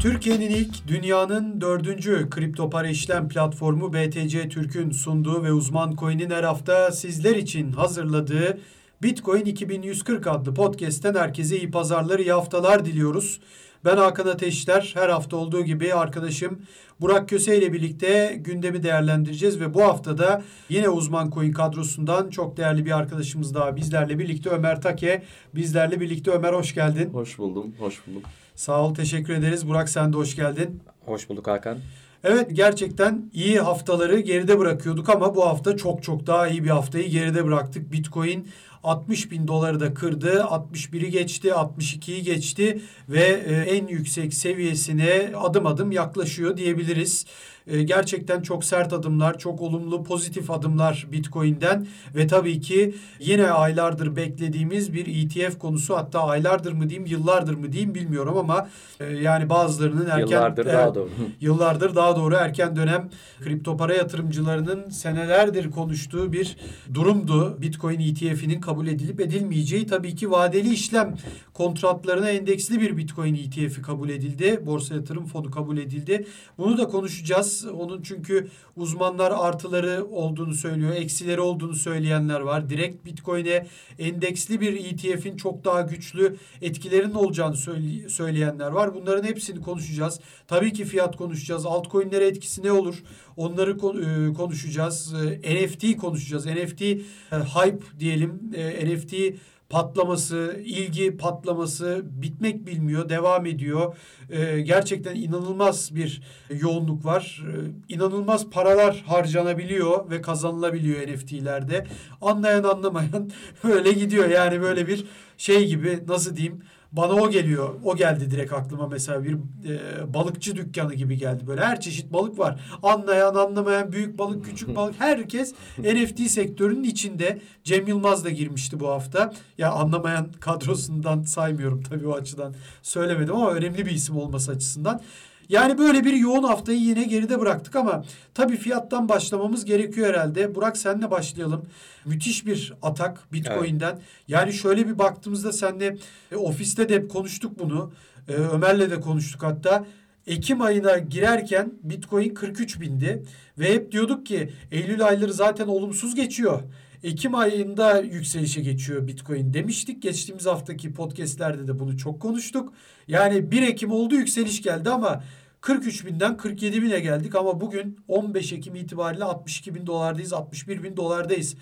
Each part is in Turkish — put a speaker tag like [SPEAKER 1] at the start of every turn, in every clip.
[SPEAKER 1] Türkiye'nin ilk, dünyanın dördüncü kripto para işlem platformu BTC Türk'ün sunduğu ve uzman coin'in her hafta sizler için hazırladığı Bitcoin 2140 adlı podcast'ten herkese iyi pazarlar, iyi haftalar diliyoruz. Ben Hakan Ateşler. Her hafta olduğu gibi arkadaşım Burak Köse ile birlikte gündemi değerlendireceğiz ve bu haftada yine uzman coin kadrosundan çok değerli bir arkadaşımız daha bizlerle birlikte Ömer Take. Bizlerle birlikte Ömer hoş geldin.
[SPEAKER 2] Hoş buldum, hoş buldum.
[SPEAKER 1] Sağ ol, teşekkür ederiz. Burak sen de hoş geldin.
[SPEAKER 3] Hoş bulduk Hakan.
[SPEAKER 1] Evet gerçekten iyi haftaları geride bırakıyorduk ama bu hafta çok çok daha iyi bir haftayı geride bıraktık. Bitcoin 60 bin doları da kırdı. 61'i geçti, 62'yi geçti ve e, en yüksek seviyesine adım adım yaklaşıyor diyebiliriz. E, gerçekten çok sert adımlar, çok olumlu, pozitif adımlar Bitcoin'den ve tabii ki yine aylardır beklediğimiz bir ETF konusu hatta aylardır mı diyeyim, yıllardır mı diyeyim bilmiyorum ama e, yani bazılarının erken
[SPEAKER 3] yıllardır
[SPEAKER 1] e,
[SPEAKER 3] daha doğru.
[SPEAKER 1] yıllardır daha doğru erken dönem kripto para yatırımcılarının senelerdir konuştuğu bir durumdu. Bitcoin ETF'inin kabul edilip edilmeyeceği tabii ki vadeli işlem kontratlarına endeksli bir Bitcoin ETF'i kabul edildi. Borsa yatırım fonu kabul edildi. Bunu da konuşacağız. Onun çünkü uzmanlar artıları olduğunu söylüyor, eksileri olduğunu söyleyenler var. Direkt Bitcoin'e endeksli bir ETF'in çok daha güçlü etkilerinin olacağını söyleyenler var. Bunların hepsini konuşacağız. Tabii ki fiyat konuşacağız. Altcoin'lere etkisi ne olur? Onları e, konuşacağız. E, NFT konuşacağız. NFT e, hype diyelim. NFT patlaması, ilgi patlaması bitmek bilmiyor, devam ediyor. Ee, gerçekten inanılmaz bir yoğunluk var. Ee, inanılmaz paralar harcanabiliyor ve kazanılabiliyor NFT'lerde. Anlayan anlamayan öyle gidiyor. Yani böyle bir şey gibi nasıl diyeyim bana o geliyor. O geldi direkt aklıma mesela bir e, balıkçı dükkanı gibi geldi. Böyle her çeşit balık var. Anlayan, anlamayan, büyük balık, küçük balık herkes NFT sektörünün içinde. Cem Yılmaz da girmişti bu hafta. Ya anlamayan kadrosundan saymıyorum tabii o açıdan söylemedim ama önemli bir isim olması açısından. Yani böyle bir yoğun haftayı yine geride bıraktık ama tabii fiyattan başlamamız gerekiyor herhalde. Burak senle başlayalım. Müthiş bir atak Bitcoin'den. Evet. Yani şöyle bir baktığımızda senle e, ofiste de konuştuk bunu. E, Ömer'le de konuştuk hatta. Ekim ayına girerken Bitcoin 43 bindi ve hep diyorduk ki Eylül ayları zaten olumsuz geçiyor. Ekim ayında yükselişe geçiyor Bitcoin demiştik. Geçtiğimiz haftaki podcastlerde de bunu çok konuştuk. Yani 1 Ekim oldu yükseliş geldi ama 43 binden 47 bine geldik ama bugün 15 Ekim itibariyle 62 bin dolardayız, 61 bin dolardayız.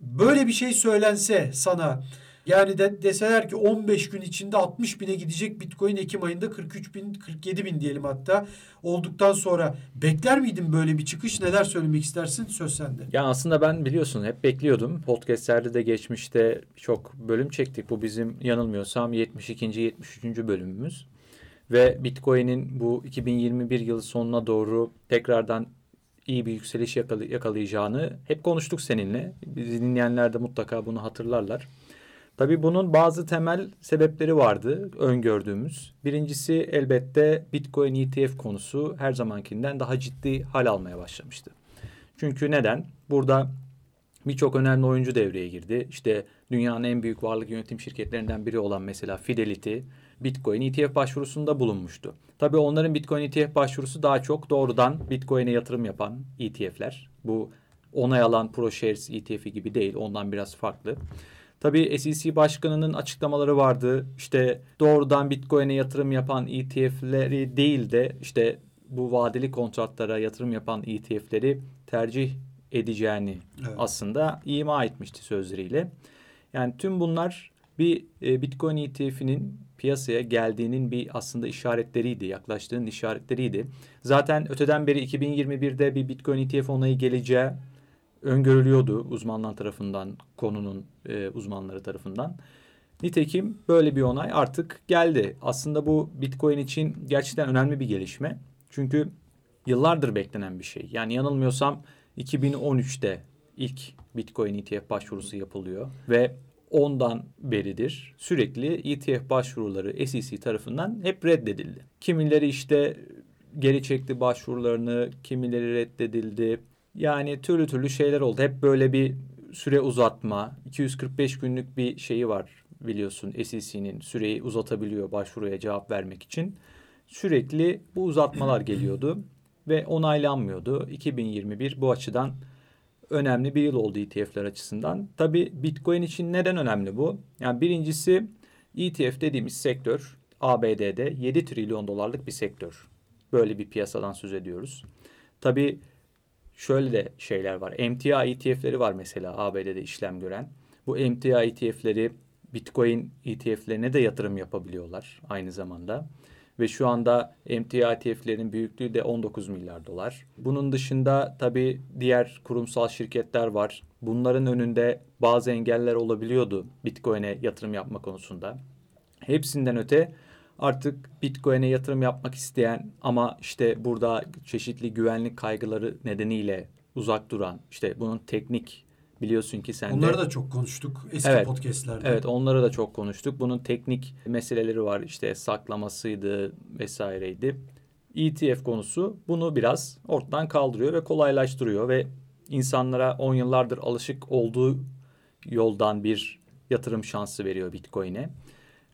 [SPEAKER 1] Böyle bir şey söylense sana yani de, deseler ki 15 gün içinde 60 bine gidecek Bitcoin Ekim ayında 43 bin 47 bin diyelim hatta olduktan sonra bekler miydin böyle bir çıkış neler söylemek istersin söz sende.
[SPEAKER 3] Ya aslında ben biliyorsun hep bekliyordum podcastlerde de geçmişte çok bölüm çektik bu bizim yanılmıyorsam 72. 73. bölümümüz ve Bitcoin'in bu 2021 yılı sonuna doğru tekrardan iyi bir yükseliş yakalayacağını hep konuştuk seninle. Bizi dinleyenler de mutlaka bunu hatırlarlar. Tabii bunun bazı temel sebepleri vardı öngördüğümüz. Birincisi elbette Bitcoin ETF konusu her zamankinden daha ciddi hal almaya başlamıştı. Çünkü neden? Burada birçok önemli oyuncu devreye girdi. İşte dünyanın en büyük varlık yönetim şirketlerinden biri olan mesela Fidelity, Bitcoin ETF başvurusunda bulunmuştu. Tabii onların Bitcoin ETF başvurusu daha çok doğrudan Bitcoin'e yatırım yapan ETF'ler. Bu onay alan ProShares ETF'i gibi değil, ondan biraz farklı. Tabii SEC başkanının açıklamaları vardı. İşte doğrudan Bitcoin'e yatırım yapan ETF'leri değil de işte bu vadeli kontratlara yatırım yapan ETF'leri tercih edeceğini evet. aslında ima etmişti sözleriyle. Yani tüm bunlar bir e, Bitcoin ETF'inin piyasaya geldiğinin bir aslında işaretleriydi, yaklaştığının işaretleriydi. Zaten öteden beri 2021'de bir Bitcoin ETF onayı geleceği öngörülüyordu uzmanlar tarafından, konunun e, uzmanları tarafından. Nitekim böyle bir onay artık geldi. Aslında bu Bitcoin için gerçekten önemli bir gelişme. Çünkü yıllardır beklenen bir şey. Yani yanılmıyorsam 2013'te ilk Bitcoin ETF başvurusu yapılıyor ve ondan beridir sürekli ETF başvuruları SEC tarafından hep reddedildi. Kimileri işte geri çekti başvurularını, kimileri reddedildi. Yani türlü türlü şeyler oldu. Hep böyle bir süre uzatma, 245 günlük bir şeyi var biliyorsun SEC'nin süreyi uzatabiliyor başvuruya cevap vermek için. sürekli bu uzatmalar geliyordu ve onaylanmıyordu. 2021 bu açıdan önemli bir yıl oldu ETF'ler açısından. Tabi Bitcoin için neden önemli bu? Yani birincisi ETF dediğimiz sektör ABD'de 7 trilyon dolarlık bir sektör. Böyle bir piyasadan söz ediyoruz. Tabi şöyle de şeyler var. MTA ETF'leri var mesela ABD'de işlem gören. Bu MTA ETF'leri Bitcoin ETF'lerine de yatırım yapabiliyorlar aynı zamanda. Ve şu anda MTA ETF'lerin büyüklüğü de 19 milyar dolar. Bunun dışında tabii diğer kurumsal şirketler var. Bunların önünde bazı engeller olabiliyordu Bitcoin'e yatırım yapma konusunda. Hepsinden öte artık Bitcoin'e yatırım yapmak isteyen ama işte burada çeşitli güvenlik kaygıları nedeniyle uzak duran, işte bunun teknik biliyorsun ki sen
[SPEAKER 1] Onları da çok konuştuk eski
[SPEAKER 3] evet,
[SPEAKER 1] podcastlerde.
[SPEAKER 3] Evet onları da çok konuştuk. Bunun teknik meseleleri var işte saklamasıydı vesaireydi. ETF konusu bunu biraz ortadan kaldırıyor ve kolaylaştırıyor ve insanlara 10 yıllardır alışık olduğu yoldan bir yatırım şansı veriyor Bitcoin'e.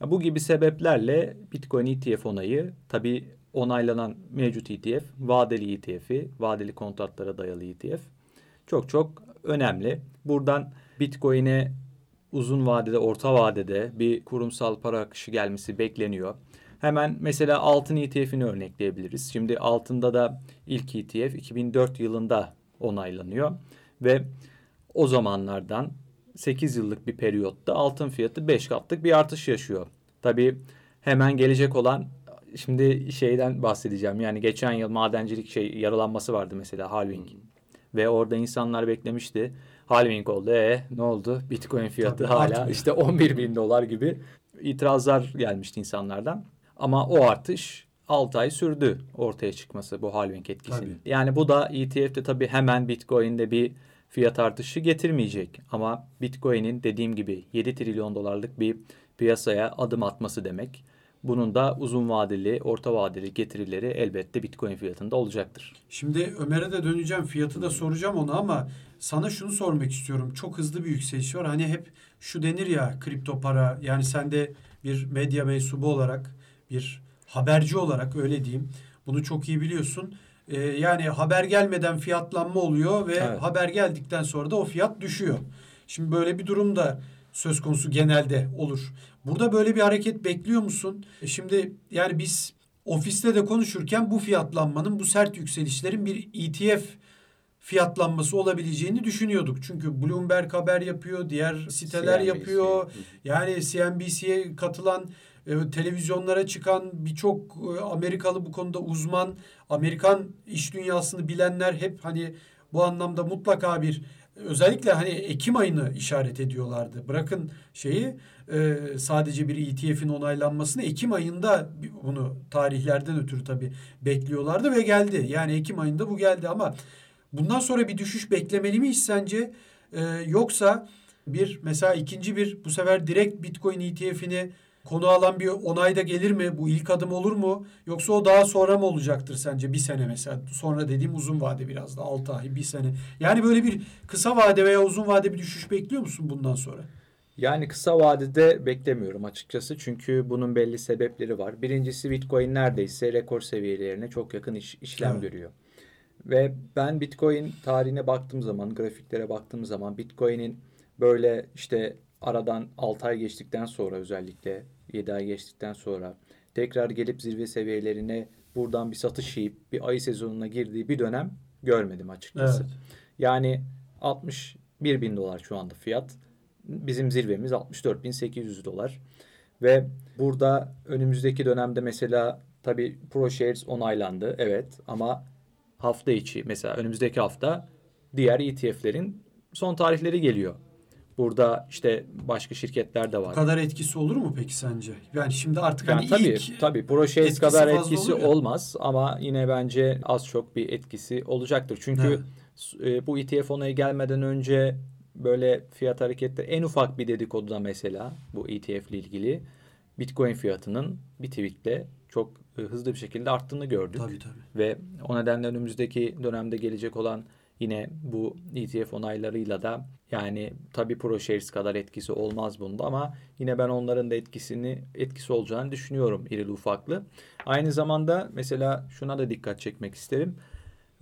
[SPEAKER 3] Bu gibi sebeplerle Bitcoin ETF onayı tabi onaylanan mevcut ETF, vadeli ETF'i, vadeli kontratlara dayalı ETF çok çok önemli. Buradan Bitcoin'e uzun vadede, orta vadede bir kurumsal para akışı gelmesi bekleniyor. Hemen mesela altın ETF'ini örnekleyebiliriz. Şimdi altında da ilk ETF 2004 yılında onaylanıyor ve o zamanlardan 8 yıllık bir periyotta altın fiyatı 5 katlık bir artış yaşıyor. Tabii hemen gelecek olan şimdi şeyden bahsedeceğim. Yani geçen yıl madencilik şey yaralanması vardı mesela halving. Hmm. Ve orada insanlar beklemişti. Halving oldu. E ne oldu? Bitcoin fiyatı Tabii, hala artmıyor. işte 11 bin dolar gibi itirazlar gelmişti insanlardan. Ama o artış 6 ay sürdü ortaya çıkması bu halving etkisinin. Tabii. Yani bu da ETF'de tabii hemen Bitcoin'de bir fiyat artışı getirmeyecek. Ama Bitcoin'in dediğim gibi 7 trilyon dolarlık bir piyasaya adım atması demek. Bunun da uzun vadeli, orta vadeli getirileri elbette Bitcoin fiyatında olacaktır.
[SPEAKER 1] Şimdi Ömer'e de döneceğim. Fiyatı da soracağım ona ama sana şunu sormak istiyorum. Çok hızlı bir yükseliş var. Hani hep şu denir ya kripto para. Yani sen de bir medya mensubu olarak, bir haberci olarak öyle diyeyim. Bunu çok iyi biliyorsun. Ee, yani haber gelmeden fiyatlanma oluyor ve evet. haber geldikten sonra da o fiyat düşüyor. Şimdi böyle bir durumda söz konusu genelde olur. Burada böyle bir hareket bekliyor musun? E şimdi yani biz ofiste de konuşurken bu fiyatlanmanın, bu sert yükselişlerin bir ETF fiyatlanması olabileceğini düşünüyorduk. Çünkü Bloomberg haber yapıyor, diğer siteler CNBC. yapıyor. Yani CNBC'ye katılan e, televizyonlara çıkan birçok e, Amerikalı bu konuda uzman, Amerikan iş dünyasını bilenler hep hani bu anlamda mutlaka bir özellikle hani Ekim ayını işaret ediyorlardı. Bırakın şeyi e, sadece bir ETF'in onaylanmasını Ekim ayında bunu tarihlerden ötürü tabii bekliyorlardı ve geldi. Yani Ekim ayında bu geldi ama bundan sonra bir düşüş beklemeli miyiz sence? E, yoksa bir mesela ikinci bir bu sefer direkt Bitcoin ETF'ini konu alan bir onay da gelir mi? Bu ilk adım olur mu? Yoksa o daha sonra mı olacaktır sence? Bir sene mesela. Sonra dediğim uzun vade biraz da. Altı ay, bir sene. Yani böyle bir kısa vade veya uzun vade bir düşüş bekliyor musun bundan sonra?
[SPEAKER 3] Yani kısa vadede beklemiyorum açıkçası. Çünkü bunun belli sebepleri var. Birincisi Bitcoin neredeyse rekor seviyelerine çok yakın iş, işlem evet. görüyor. Ve ben Bitcoin tarihine baktığım zaman, grafiklere baktığım zaman Bitcoin'in böyle işte aradan 6 ay geçtikten sonra özellikle 7 ay geçtikten sonra tekrar gelip zirve seviyelerine buradan bir satış yiyip bir ayı sezonuna girdiği bir dönem görmedim açıkçası. Evet. Yani 61 bin dolar şu anda fiyat. Bizim zirvemiz 64 bin 800 dolar. Ve burada önümüzdeki dönemde mesela tabii ProShares onaylandı. Evet ama hafta içi mesela önümüzdeki hafta diğer ETF'lerin son tarihleri geliyor. Burada işte başka şirketler de var.
[SPEAKER 1] Bu kadar etkisi olur mu peki sence? Yani şimdi artık yani hani
[SPEAKER 3] tabii, ilk tabii Proşehir kadar etkisi olmaz ama yine bence az çok bir etkisi olacaktır. Çünkü evet. bu ETF onayı gelmeden önce böyle fiyat hareketleri en ufak bir dedikoduda mesela bu ETF ile ilgili Bitcoin fiyatının bir tweetle çok hızlı bir şekilde arttığını gördük.
[SPEAKER 1] Tabii tabii.
[SPEAKER 3] Ve o nedenle önümüzdeki dönemde gelecek olan Yine bu ETF onaylarıyla da yani tabii ProShares kadar etkisi olmaz bunda ama yine ben onların da etkisini etkisi olacağını düşünüyorum irili ufaklı. Aynı zamanda mesela şuna da dikkat çekmek isterim.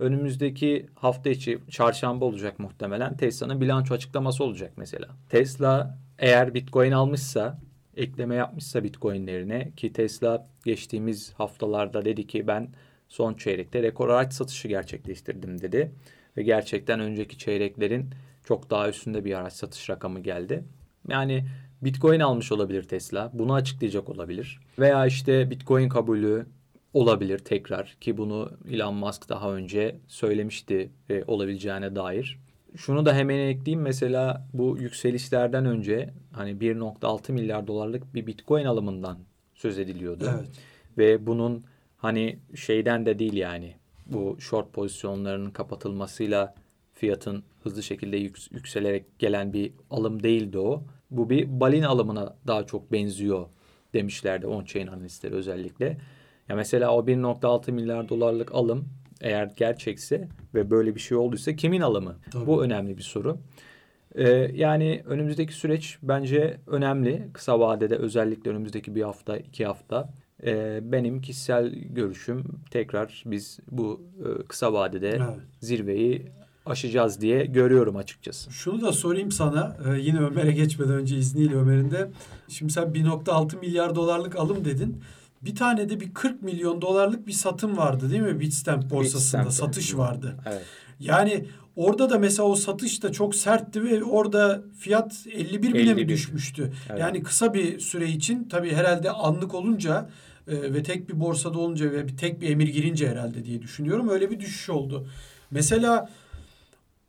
[SPEAKER 3] Önümüzdeki hafta içi çarşamba olacak muhtemelen Tesla'nın bilanço açıklaması olacak mesela. Tesla eğer Bitcoin almışsa ekleme yapmışsa Bitcoin'lerine ki Tesla geçtiğimiz haftalarda dedi ki ben son çeyrekte rekor araç satışı gerçekleştirdim dedi. Ve gerçekten önceki çeyreklerin çok daha üstünde bir araç satış rakamı geldi. Yani Bitcoin almış olabilir Tesla. Bunu açıklayacak olabilir. Veya işte Bitcoin kabulü olabilir tekrar ki bunu Elon Musk daha önce söylemişti e, olabileceğine dair. Şunu da hemen ekleyeyim mesela bu yükselişlerden önce hani 1.6 milyar dolarlık bir Bitcoin alımından söz ediliyordu. Evet. Ve bunun hani şeyden de değil yani bu short pozisyonlarının kapatılmasıyla fiyatın hızlı şekilde yük, yükselerek gelen bir alım değildi o. Bu bir balin alımına daha çok benziyor demişlerdi on-chain analistleri özellikle. Ya mesela o 1.6 milyar dolarlık alım eğer gerçekse ve böyle bir şey olduysa kimin alımı? Tabii. Bu önemli bir soru. Ee, yani önümüzdeki süreç bence önemli. Kısa vadede özellikle önümüzdeki bir hafta, iki hafta. Ee, benim kişisel görüşüm tekrar biz bu e, kısa vadede evet. zirveyi aşacağız diye görüyorum açıkçası.
[SPEAKER 1] Şunu da sorayım sana ee, yine Ömer'e geçmeden önce izniyle Ömer'in de. Şimdi sen 1.6 milyar dolarlık alım dedin. Bir tane de bir 40 milyon dolarlık bir satım vardı değil mi? Bitstamp borsasında Bitstamp. satış vardı. Evet. Yani orada da mesela o satış da çok sertti ve orada fiyat 51 bine mi düşmüştü? Evet. Yani kısa bir süre için tabii herhalde anlık olunca e, ve tek bir borsada olunca ve bir tek bir emir girince herhalde diye düşünüyorum. Öyle bir düşüş oldu. Mesela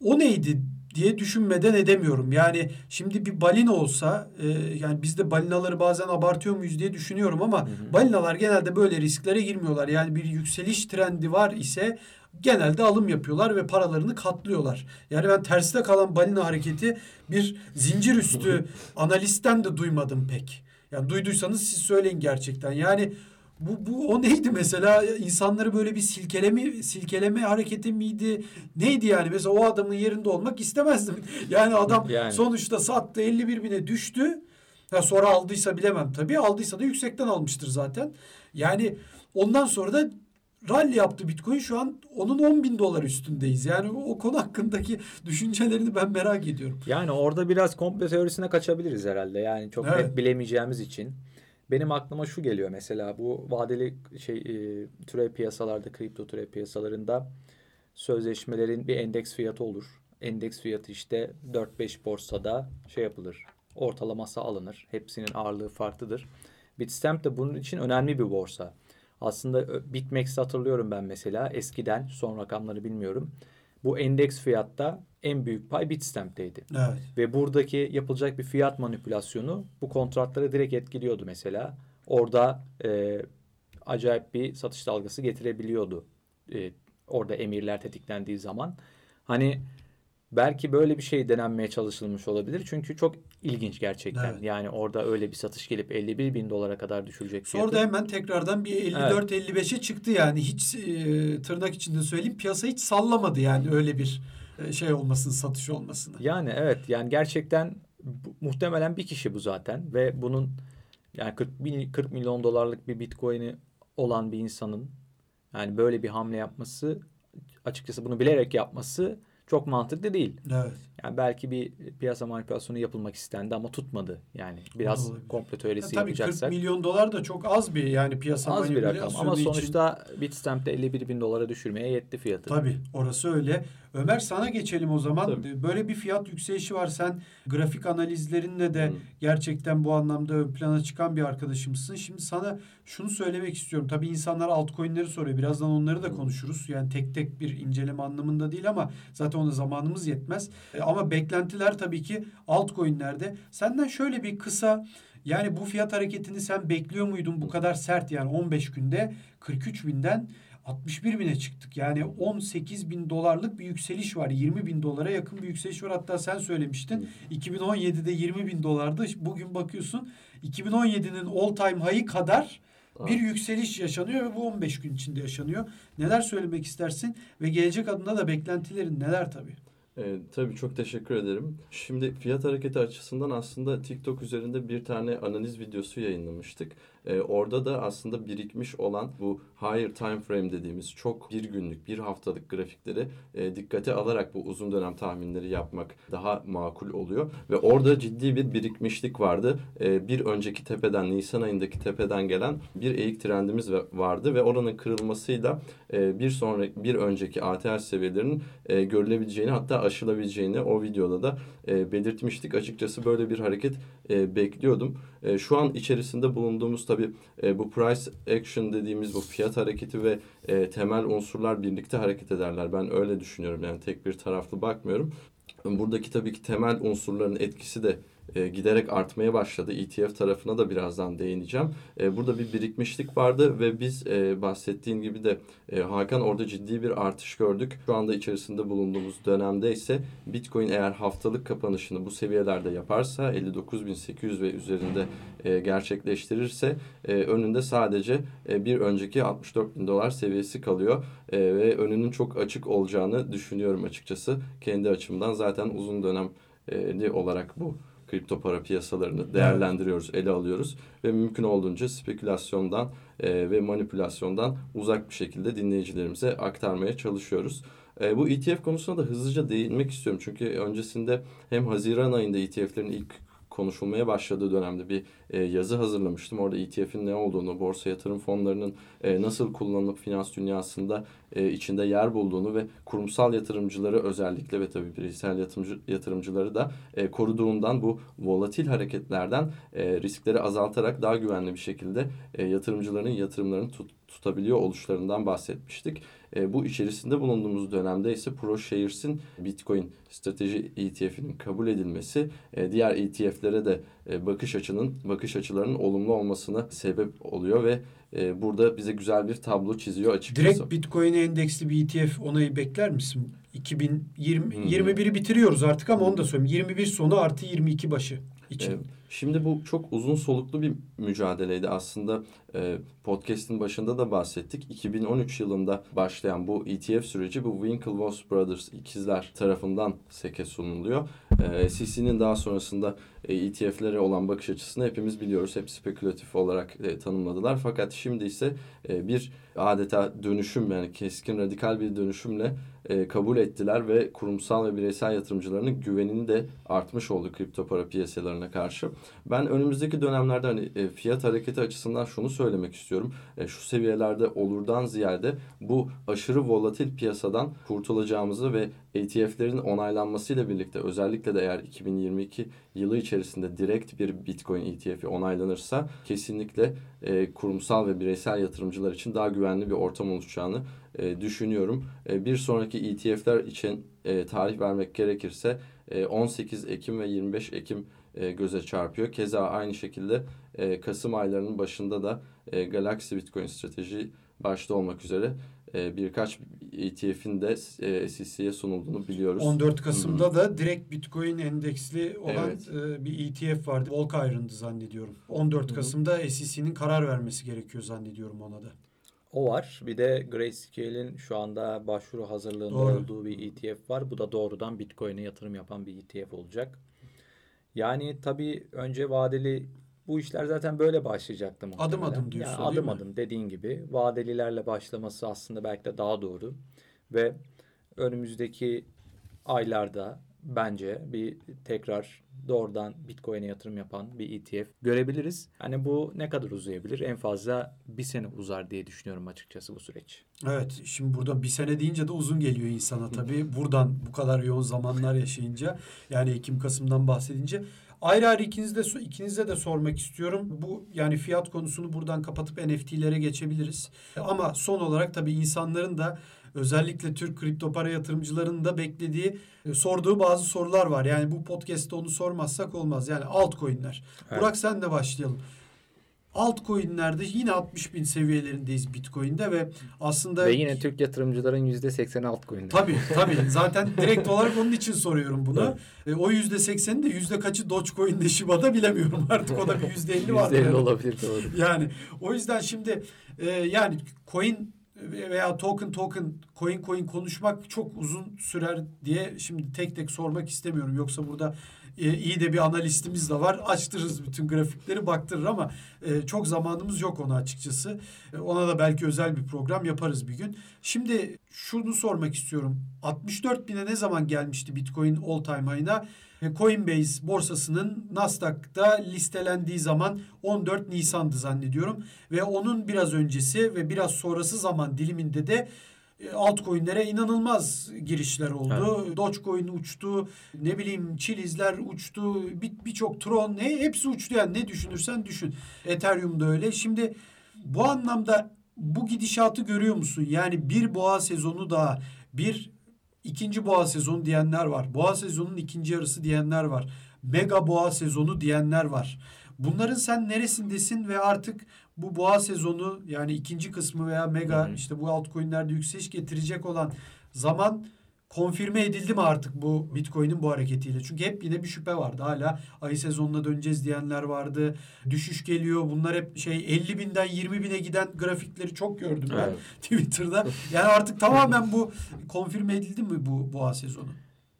[SPEAKER 1] o neydi diye düşünmeden edemiyorum. Yani şimdi bir balina olsa e, yani biz de balinaları bazen abartıyor muyuz diye düşünüyorum ama hı hı. balinalar genelde böyle risklere girmiyorlar. Yani bir yükseliş trendi var ise genelde alım yapıyorlar ve paralarını katlıyorlar. Yani ben tersine kalan balina hareketi bir zincir üstü analistten de duymadım pek. Yani duyduysanız siz söyleyin gerçekten. Yani bu, bu o neydi mesela insanları böyle bir silkeleme silkeleme hareketi miydi neydi yani mesela o adamın yerinde olmak istemezdim yani adam yani. sonuçta sattı 51 bine düştü ya sonra aldıysa bilemem tabii aldıysa da yüksekten almıştır zaten yani ondan sonra da rally yaptı Bitcoin şu an onun 10 bin dolar üstündeyiz. Yani o konu hakkındaki düşüncelerini ben merak ediyorum.
[SPEAKER 3] Yani orada biraz komple teorisine kaçabiliriz herhalde. Yani çok evet. net bilemeyeceğimiz için. Benim aklıma şu geliyor mesela bu vadeli şey e, türev piyasalarda, kripto türev piyasalarında sözleşmelerin bir endeks fiyatı olur. Endeks fiyatı işte 4-5 borsada şey yapılır. Ortalaması alınır. Hepsinin ağırlığı farklıdır. Bitstamp de bunun için önemli bir borsa. Aslında Bitmex'i hatırlıyorum ben mesela eskiden son rakamları bilmiyorum. Bu endeks fiyatta en büyük pay Bitstamp'teydi. Evet. Ve buradaki yapılacak bir fiyat manipülasyonu bu kontratları direkt etkiliyordu mesela. Orada e, acayip bir satış dalgası getirebiliyordu. E, orada emirler tetiklendiği zaman. Hani belki böyle bir şey denenmeye çalışılmış olabilir. Çünkü çok ilginç gerçekten. Evet. Yani orada öyle bir satış gelip 51 bin dolara kadar düşülecek.
[SPEAKER 1] Sonra fiyatı. da hemen tekrardan bir 54-55'e evet. çıktı yani. Hiç e, tırnak içinde söyleyeyim piyasa hiç sallamadı yani öyle bir e, şey olmasını, satış olmasını.
[SPEAKER 3] Yani evet yani gerçekten bu, muhtemelen bir kişi bu zaten ve bunun yani 40, 40 milyon dolarlık bir bitcoin'i olan bir insanın yani böyle bir hamle yapması açıkçası bunu bilerek yapması çok mantıklı değil. Evet. Yani belki bir piyasa manipülasyonu yapılmak istendi ama tutmadı. Yani biraz komplo teorisi ya, tabii yapacaksak.
[SPEAKER 1] Tabii 40 milyon dolar da çok az bir yani piyasa
[SPEAKER 3] az bir rakam ama sonuçta için... Bitstamp'te 51 bin dolara düşürmeye yetti fiyatı.
[SPEAKER 1] Tabii orası öyle. Ömer sana geçelim o zaman. Tabii. Böyle bir fiyat yükselişi var. Sen grafik analizlerinle de hmm. gerçekten bu anlamda ön plana çıkan bir arkadaşımsın. Şimdi sana şunu söylemek istiyorum. Tabii insanlar altcoin'leri soruyor. Birazdan onları da hmm. konuşuruz. Yani tek tek bir inceleme anlamında değil ama zaten ona zamanımız yetmez. E, ama beklentiler tabii ki altcoin'lerde. Senden şöyle bir kısa yani bu fiyat hareketini sen bekliyor muydun bu kadar sert yani 15 günde 43 binden 61 bine çıktık. Yani 18 bin dolarlık bir yükseliş var. 20 bin dolara yakın bir yükseliş var. Hatta sen söylemiştin. 2017'de 20 bin dolardı. Bugün bakıyorsun 2017'nin all time high'ı kadar Bir yükseliş yaşanıyor ve bu 15 gün içinde yaşanıyor. Neler söylemek istersin ve gelecek adına da beklentilerin neler tabii?
[SPEAKER 2] E, tabii çok teşekkür ederim. Şimdi fiyat hareketi açısından aslında TikTok üzerinde bir tane analiz videosu yayınlamıştık. E, orada da aslında birikmiş olan bu higher time frame dediğimiz çok bir günlük, bir haftalık grafikleri e, dikkate alarak bu uzun dönem tahminleri yapmak daha makul oluyor. Ve orada ciddi bir birikmişlik vardı. E, bir önceki tepeden, Nisan ayındaki tepeden gelen bir eğik trendimiz vardı ve oranın kırılmasıyla e, bir sonraki bir önceki ATH seviyelerinin e, görülebileceğini hatta aşılabileceğini o videoda da e, belirtmiştik. Açıkçası böyle bir hareket e, bekliyordum. E, şu an içerisinde bulunduğumuz tabi e, bu price action dediğimiz bu fiyat hareketi ve e, temel unsurlar birlikte hareket ederler. Ben öyle düşünüyorum yani tek bir taraflı bakmıyorum. Buradaki tabii ki temel unsurların etkisi de e, giderek artmaya başladı. ETF tarafına da birazdan değineceğim. E, burada bir birikmişlik vardı ve biz e, bahsettiğin gibi de e, Hakan orada ciddi bir artış gördük. Şu anda içerisinde bulunduğumuz dönemde ise Bitcoin eğer haftalık kapanışını bu seviyelerde yaparsa 59.800 ve üzerinde e, gerçekleştirirse e, önünde sadece e, bir önceki 64.000 dolar seviyesi kalıyor e, ve önünün çok açık olacağını düşünüyorum açıkçası. Kendi açımdan zaten uzun dönemli olarak bu kripto para piyasalarını değerlendiriyoruz, ele alıyoruz ve mümkün olduğunca spekülasyondan e, ve manipülasyondan uzak bir şekilde dinleyicilerimize aktarmaya çalışıyoruz. E, bu ETF konusuna da hızlıca değinmek istiyorum çünkü öncesinde hem Haziran ayında ETF'lerin ilk konuşulmaya başladığı dönemde bir e, yazı hazırlamıştım. Orada ETF'in ne olduğunu, borsa yatırım fonlarının e, nasıl kullanılıp finans dünyasında e, içinde yer bulduğunu ve kurumsal yatırımcıları özellikle ve tabii bireysel yatırımcı, yatırımcıları da e, koruduğundan bu volatil hareketlerden e, riskleri azaltarak daha güvenli bir şekilde e, yatırımcıların yatırımlarını tut, tutabiliyor oluşlarından bahsetmiştik. E, bu içerisinde bulunduğumuz dönemde ise ProShares'in Bitcoin strateji ETF'inin kabul edilmesi e, diğer ETF'lere de e, bakış açının bakış açılarının olumlu olmasına sebep oluyor ve e, burada bize güzel bir tablo çiziyor açıkçası.
[SPEAKER 1] Direkt Bitcoin endeksli bir ETF onayı bekler misin? 2020 hmm. 21'i bitiriyoruz artık ama onu da söyleyeyim. 21 sonu artı 22 başı için. Evet.
[SPEAKER 2] Şimdi bu çok uzun soluklu bir mücadeleydi. Aslında e, podcast'in başında da bahsettik. 2013 yılında başlayan bu ETF süreci bu Winklevoss Brothers ikizler tarafından seke sunuluyor. E, SEC'nin daha sonrasında ETF'lere olan bakış açısını hepimiz biliyoruz. Hep spekülatif olarak e, tanımladılar. Fakat şimdi ise e, bir adeta dönüşüm yani keskin radikal bir dönüşümle e, kabul ettiler ve kurumsal ve bireysel yatırımcılarının güvenini de artmış oldu kripto para piyasalarına karşı. Ben önümüzdeki dönemlerde hani e, fiyat hareketi açısından şunu söylemek istiyorum. E, şu seviyelerde olurdan ziyade bu aşırı volatil piyasadan kurtulacağımızı ve ETF'lerin onaylanmasıyla birlikte özellikle de eğer 2022 yılı içerisinde direkt bir Bitcoin ETF'i onaylanırsa kesinlikle e, kurumsal ve bireysel yatırımcılar için daha güvenli bir ortam oluşacağını e, düşünüyorum. E, bir sonraki ETF'ler için e, tarih vermek gerekirse e, 18 Ekim ve 25 Ekim e, göze çarpıyor. Keza aynı şekilde e, Kasım aylarının başında da e, Galaxy Bitcoin strateji başta olmak üzere e, birkaç ETF'in de e, SEC'ye sunulduğunu biliyoruz.
[SPEAKER 1] 14 Kasım'da Hı-hı. da direkt Bitcoin endeksli olan evet. e, bir ETF vardı. Volk Iron'dı zannediyorum. 14 Hı-hı. Kasım'da SEC'nin karar vermesi gerekiyor zannediyorum ona da.
[SPEAKER 3] O var. Bir de Grayscale'in şu anda başvuru hazırlığında Doğru. olduğu bir ETF var. Bu da doğrudan Bitcoin'e yatırım yapan bir ETF olacak. Yani tabii önce vadeli bu işler zaten böyle başlayacaktı muhtemelen.
[SPEAKER 1] Adım adım diyorsun
[SPEAKER 3] yani Adım adım dediğin gibi. Vadelilerle başlaması aslında belki de daha doğru. Ve önümüzdeki aylarda bence bir tekrar doğrudan Bitcoin'e yatırım yapan bir ETF görebiliriz. Hani bu ne kadar uzayabilir? En fazla bir sene uzar diye düşünüyorum açıkçası bu süreç.
[SPEAKER 1] Evet şimdi burada bir sene deyince de uzun geliyor insana tabii. Buradan bu kadar yoğun zamanlar yaşayınca yani Ekim Kasım'dan bahsedince Ayrı ayrı ikiniz de, ikinize de sormak istiyorum. Bu yani fiyat konusunu buradan kapatıp NFT'lere geçebiliriz. Ama son olarak tabii insanların da özellikle Türk kripto para yatırımcılarının da beklediği, e, sorduğu bazı sorular var. Yani bu podcast'te onu sormazsak olmaz. Yani altcoin'ler. Evet. Burak sen de başlayalım. Altcoin'lerde yine 60 bin seviyelerindeyiz Bitcoin'de ve aslında
[SPEAKER 3] Ve yine Türk yatırımcıların %80 altcoin'de.
[SPEAKER 1] Tabii tabii. Zaten direkt olarak onun için soruyorum bunu. E, o yüzde sekseni de yüzde kaçı Dogecoin'de Shiba'da bilemiyorum artık. O da bir yüzde elli var.
[SPEAKER 3] %50 olabilir doğru.
[SPEAKER 1] Yani o yüzden şimdi e, yani coin veya token token coin coin konuşmak çok uzun sürer diye şimdi tek tek sormak istemiyorum. Yoksa burada e, iyi de bir analistimiz de var. Açtırırız bütün grafikleri baktırır ama e, çok zamanımız yok ona açıkçası. E, ona da belki özel bir program yaparız bir gün. Şimdi şunu sormak istiyorum. 64 bine ne zaman gelmişti Bitcoin all time high'ına? E, Coinbase borsasının Nasdaq'ta listelendiği zaman 14 Nisan'dı zannediyorum. Ve onun biraz öncesi ve biraz sonrası zaman diliminde de altcoin'lere inanılmaz girişler oldu. Evet. Dogecoin uçtu, ne bileyim Chiliz'ler uçtu, birçok bir Tron ne hepsi uçtu yani ne düşünürsen düşün. Ethereum da öyle. Şimdi bu anlamda bu gidişatı görüyor musun? Yani bir boğa sezonu daha, bir ikinci boğa sezonu diyenler var. Boğa sezonunun ikinci yarısı diyenler var. Mega boğa sezonu diyenler var. Bunların sen neresindesin ve artık bu boğa sezonu yani ikinci kısmı veya mega Hı-hı. işte bu altcoin'lerde yükseliş getirecek olan zaman konfirme edildi mi artık bu Bitcoin'in bu hareketiyle? Çünkü hep yine bir şüphe vardı. Hala ayı sezonuna döneceğiz diyenler vardı. Düşüş geliyor. Bunlar hep şey 50 binden 20 bine giden grafikleri çok gördüm ben evet. Twitter'da. Yani artık tamamen bu konfirme edildi mi bu boğa sezonu?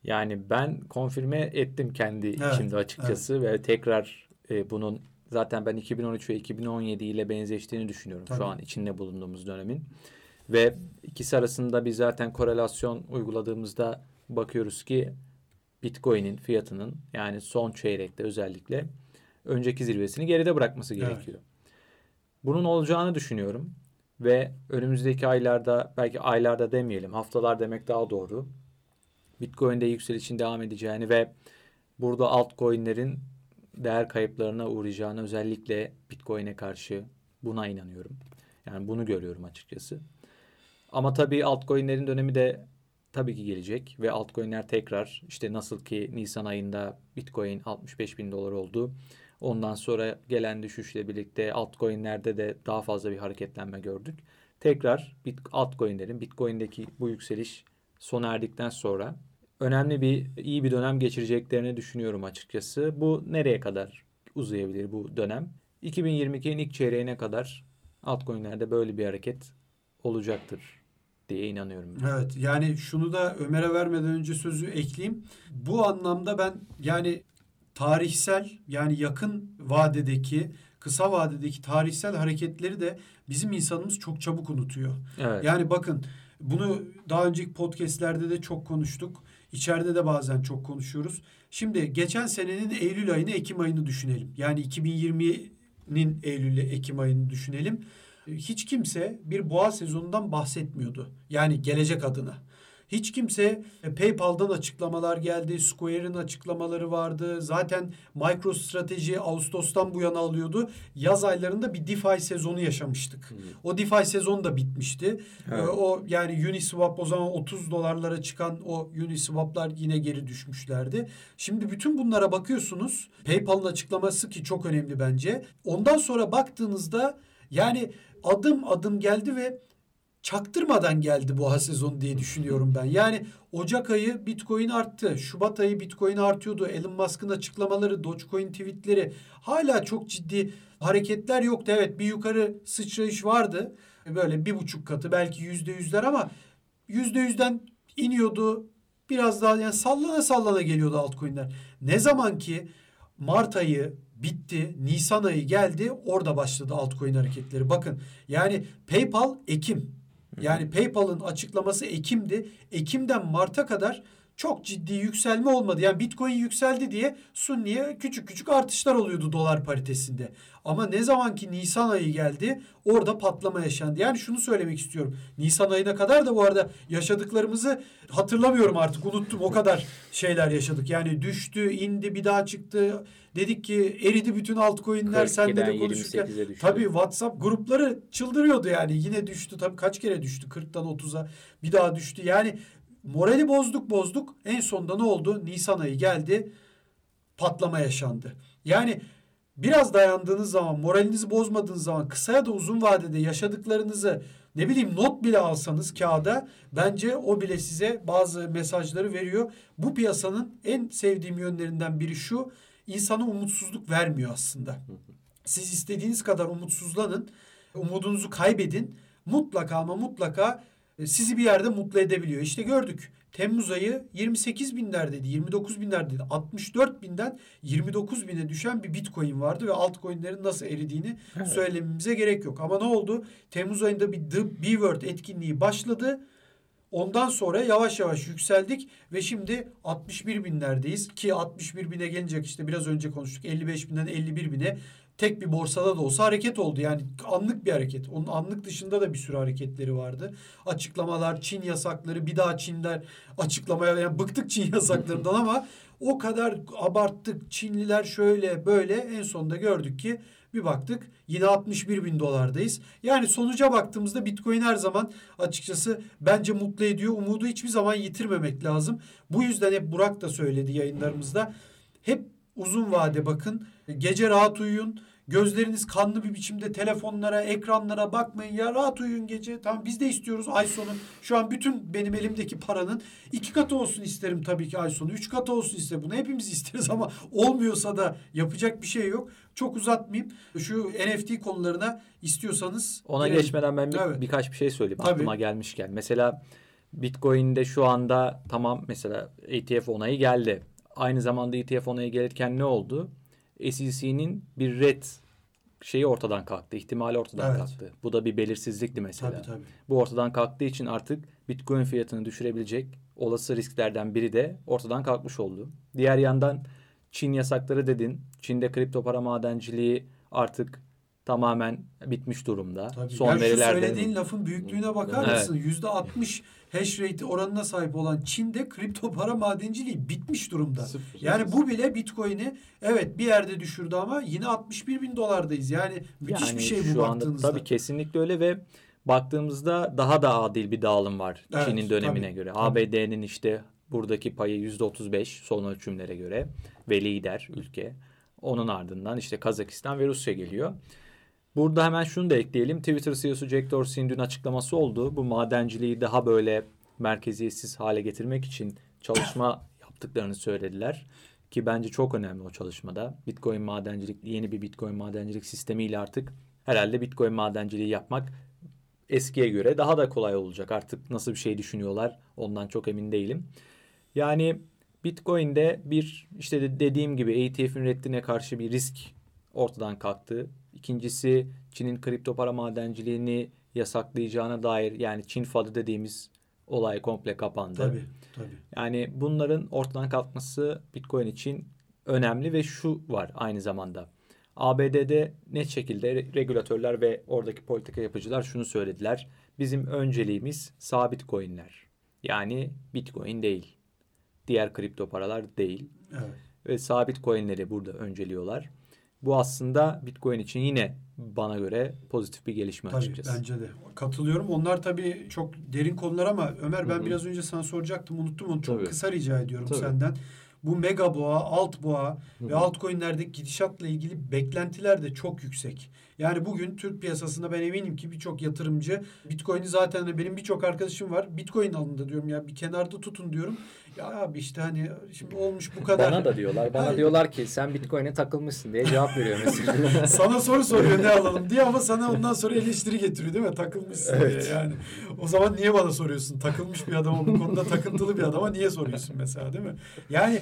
[SPEAKER 3] Yani ben konfirme ettim kendi evet, içimde açıkçası evet. ve tekrar e, bunun zaten ben 2013 ve 2017 ile benzeştiğini düşünüyorum Tabii. şu an içinde bulunduğumuz dönemin. Ve ikisi arasında biz zaten korelasyon uyguladığımızda bakıyoruz ki Bitcoin'in fiyatının yani son çeyrekte özellikle önceki zirvesini geride bırakması gerekiyor. Evet. Bunun olacağını düşünüyorum ve önümüzdeki aylarda belki aylarda demeyelim haftalar demek daha doğru. Bitcoin'de yükselişin devam edeceğini ve burada altcoin'lerin değer kayıplarına uğrayacağını özellikle Bitcoin'e karşı buna inanıyorum. Yani bunu görüyorum açıkçası. Ama tabii altcoin'lerin dönemi de tabii ki gelecek ve altcoin'ler tekrar işte nasıl ki Nisan ayında Bitcoin 65 bin dolar oldu. Ondan sonra gelen düşüşle birlikte altcoin'lerde de daha fazla bir hareketlenme gördük. Tekrar bit, altcoin'lerin Bitcoin'deki bu yükseliş sona erdikten sonra önemli bir iyi bir dönem geçireceklerini düşünüyorum açıkçası. Bu nereye kadar uzayabilir bu dönem? 2022'nin ilk çeyreğine kadar altcoin'lerde böyle bir hareket olacaktır diye inanıyorum.
[SPEAKER 1] Evet yani şunu da Ömer'e vermeden önce sözü ekleyeyim. Bu anlamda ben yani tarihsel yani yakın vadedeki kısa vadedeki tarihsel hareketleri de bizim insanımız çok çabuk unutuyor. Evet. Yani bakın bunu daha önceki podcastlerde de çok konuştuk. İçeride de bazen çok konuşuyoruz. Şimdi geçen senenin Eylül ayını, Ekim ayını düşünelim. Yani 2020'nin Eylül Ekim ayını düşünelim hiç kimse bir boğa sezonundan bahsetmiyordu. Yani gelecek adına. Hiç kimse e, PayPal'dan açıklamalar geldi, Square'in açıklamaları vardı. Zaten MicroStrateji Ağustos'tan bu yana alıyordu. Yaz aylarında bir DeFi sezonu yaşamıştık. Hmm. O DeFi sezon da bitmişti. Evet. O yani Uniswap o zaman 30 dolarlara çıkan o Uniswap'lar yine geri düşmüşlerdi. Şimdi bütün bunlara bakıyorsunuz. PayPal'ın açıklaması ki çok önemli bence. Ondan sonra baktığınızda yani adım adım geldi ve çaktırmadan geldi bu sezon diye düşünüyorum ben. Yani Ocak ayı Bitcoin arttı. Şubat ayı Bitcoin artıyordu. Elon Musk'ın açıklamaları, Dogecoin tweetleri hala çok ciddi hareketler yoktu. Evet bir yukarı sıçrayış vardı. Böyle bir buçuk katı belki yüzde yüzler ama yüzde yüzden iniyordu. Biraz daha yani sallana sallana geliyordu altcoin'ler. Ne zaman ki Mart ayı bitti. Nisan ayı geldi. Orada başladı altcoin hareketleri. Bakın yani PayPal Ekim. Yani PayPal'ın açıklaması Ekim'di. Ekim'den Mart'a kadar çok ciddi yükselme olmadı. Yani Bitcoin yükseldi diye Sunni'ye küçük küçük artışlar oluyordu dolar paritesinde. Ama ne zaman ki Nisan ayı geldi orada patlama yaşandı. Yani şunu söylemek istiyorum. Nisan ayına kadar da bu arada yaşadıklarımızı hatırlamıyorum artık unuttum. O kadar şeyler yaşadık. Yani düştü, indi, bir daha çıktı. Dedik ki eridi bütün altcoin'ler sende de konuşurken. Tabii WhatsApp grupları çıldırıyordu yani. Yine düştü. Tabii kaç kere düştü? 40'tan 30'a bir daha düştü. Yani Morali bozduk bozduk. En sonunda ne oldu? Nisan ayı geldi. Patlama yaşandı. Yani biraz dayandığınız zaman, moralinizi bozmadığınız zaman, kısa ya da uzun vadede yaşadıklarınızı ne bileyim not bile alsanız kağıda bence o bile size bazı mesajları veriyor. Bu piyasanın en sevdiğim yönlerinden biri şu. insana umutsuzluk vermiyor aslında. Siz istediğiniz kadar umutsuzlanın, umudunuzu kaybedin. Mutlaka ama mutlaka sizi bir yerde mutlu edebiliyor. İşte gördük. Temmuz ayı 28 binlerdeydi, 29 binlerdeydi. 64 binden 29 bine düşen bir bitcoin vardı ve altcoin'lerin nasıl eridiğini
[SPEAKER 3] Evet.
[SPEAKER 1] söylememize gerek yok. Ama ne oldu? Temmuz ayında bir The B-Word etkinliği başladı. Ondan sonra yavaş yavaş yükseldik ve şimdi 61 binlerdeyiz ki 61 bine gelecek işte biraz önce konuştuk 55 binden 51 bine tek bir borsada da olsa hareket oldu. Yani anlık bir hareket. Onun anlık dışında da bir sürü hareketleri vardı. Açıklamalar, Çin yasakları, bir daha Çinler açıklamaya yani bıktık Çin yasaklarından ama o kadar abarttık. Çinliler şöyle böyle en sonunda gördük ki bir baktık yine 61 bin dolardayız. Yani sonuca baktığımızda Bitcoin her zaman açıkçası bence mutlu ediyor. Umudu hiçbir zaman yitirmemek lazım. Bu yüzden hep Burak da söyledi yayınlarımızda. Hep uzun vade bakın. Gece rahat uyuyun. Gözleriniz kanlı bir biçimde telefonlara, ekranlara bakmayın ya rahat uyuyun gece. Tamam biz de istiyoruz ay sonu. Şu an bütün benim elimdeki paranın iki katı olsun isterim tabii ki ay sonu. Üç katı olsun isterim. Bunu hepimiz isteriz ama olmuyorsa da yapacak bir şey yok. Çok uzatmayayım. Şu NFT konularına istiyorsanız.
[SPEAKER 3] Ona
[SPEAKER 1] girelim.
[SPEAKER 3] geçmeden ben bir,
[SPEAKER 1] Evet.
[SPEAKER 3] birkaç bir şey söyleyeyim
[SPEAKER 1] Tabii.
[SPEAKER 3] aklıma gelmişken. Mesela Bitcoin'de şu anda tamam mesela ETF onayı geldi. Aynı zamanda ETF onayı gelirken ne oldu? SEC'nin bir red şeyi ortadan kalktı. ihtimali ortadan
[SPEAKER 1] Evet.
[SPEAKER 3] kalktı. Bu da bir belirsizlikti mesela.
[SPEAKER 1] Tabii tabii.
[SPEAKER 3] Bu ortadan kalktığı için artık Bitcoin fiyatını düşürebilecek olası risklerden biri de ortadan kalkmış oldu. Diğer yandan Çin yasakları dedin. Çin'de kripto para madenciliği artık tamamen bitmiş durumda.
[SPEAKER 1] Tabii.
[SPEAKER 3] Son
[SPEAKER 1] yani şu
[SPEAKER 3] verilerde
[SPEAKER 1] söylediğin lafın büyüklüğüne bakar
[SPEAKER 3] Evet.
[SPEAKER 1] mısın? Yüzde 60 hash rate oranına sahip olan Çin'de kripto para madenciliği bitmiş durumda.
[SPEAKER 2] Sıfır.
[SPEAKER 1] Yani bu bile Bitcoin'i evet bir yerde düşürdü ama yine 61 bin dolardayız. Yani müthiş
[SPEAKER 3] yani
[SPEAKER 1] bir şey bu
[SPEAKER 3] şu anda
[SPEAKER 1] baktığınızda.
[SPEAKER 3] tabii kesinlikle öyle ve baktığımızda daha da adil bir dağılım var
[SPEAKER 1] Evet,
[SPEAKER 3] Çin'in dönemine
[SPEAKER 1] tabii,
[SPEAKER 3] göre. ABD'nin işte buradaki payı yüzde 35 son ölçümlere göre ve lider ülke. Onun ardından işte Kazakistan ve Rusya geliyor. Burada hemen şunu da ekleyelim. Twitter CEO'su Jack Dorsey'in dün açıklaması oldu. Bu madenciliği daha böyle merkeziyetsiz hale getirmek için çalışma yaptıklarını söylediler. Ki bence çok önemli o çalışmada. Bitcoin madencilik, yeni bir Bitcoin madencilik sistemiyle artık herhalde Bitcoin madenciliği yapmak eskiye göre daha da kolay olacak. Artık nasıl bir şey düşünüyorlar ondan çok emin değilim. Yani Bitcoin'de bir işte de- dediğim gibi ETF'in reddine karşı bir risk ortadan kalktı. İkincisi Çin'in kripto para madenciliğini yasaklayacağına dair yani Çin fadı dediğimiz olay komple kapandı.
[SPEAKER 1] Tabii tabii.
[SPEAKER 3] Yani bunların ortadan kalkması Bitcoin için önemli ve şu var aynı zamanda. ABD'de net şekilde re- regülatörler ve oradaki politika yapıcılar şunu söylediler. Bizim önceliğimiz sabit coinler. Yani Bitcoin değil. Diğer kripto paralar değil.
[SPEAKER 1] Evet.
[SPEAKER 3] Ve sabit coinleri burada önceliyorlar. Bu aslında Bitcoin için yine bana göre pozitif bir gelişme
[SPEAKER 1] Tabii
[SPEAKER 3] açıkçası.
[SPEAKER 1] bence de. Katılıyorum. Onlar tabii çok derin konular ama Ömer ben
[SPEAKER 2] Hı hı.
[SPEAKER 1] biraz önce sana soracaktım. Unuttum onu. Çok
[SPEAKER 2] Tabii.
[SPEAKER 1] kısa rica ediyorum
[SPEAKER 2] Tabii.
[SPEAKER 1] senden. Bu mega boğa, alt boğa
[SPEAKER 2] Hı
[SPEAKER 1] ve altcoin'lerdeki gidişatla ilgili beklentiler de çok yüksek. Yani bugün Türk piyasasında ben eminim ki birçok yatırımcı Bitcoin'i zaten de benim birçok arkadaşım var. Bitcoin alında diyorum ya bir kenarda tutun diyorum. Ya abi işte hani şimdi olmuş bu kadar.
[SPEAKER 3] Bana da diyorlar. Bana
[SPEAKER 1] Hayır.
[SPEAKER 3] diyorlar ki sen Bitcoin'e takılmışsın diye cevap veriyor mesela.
[SPEAKER 1] sana soru soruyor ne alalım diye ama sana ondan sonra eleştiri getiriyor değil mi? Takılmışsın
[SPEAKER 3] Evet.
[SPEAKER 1] diye yani. O zaman niye bana soruyorsun? Takılmış bir adama bu konuda takıntılı bir adama niye soruyorsun mesela değil mi? Yani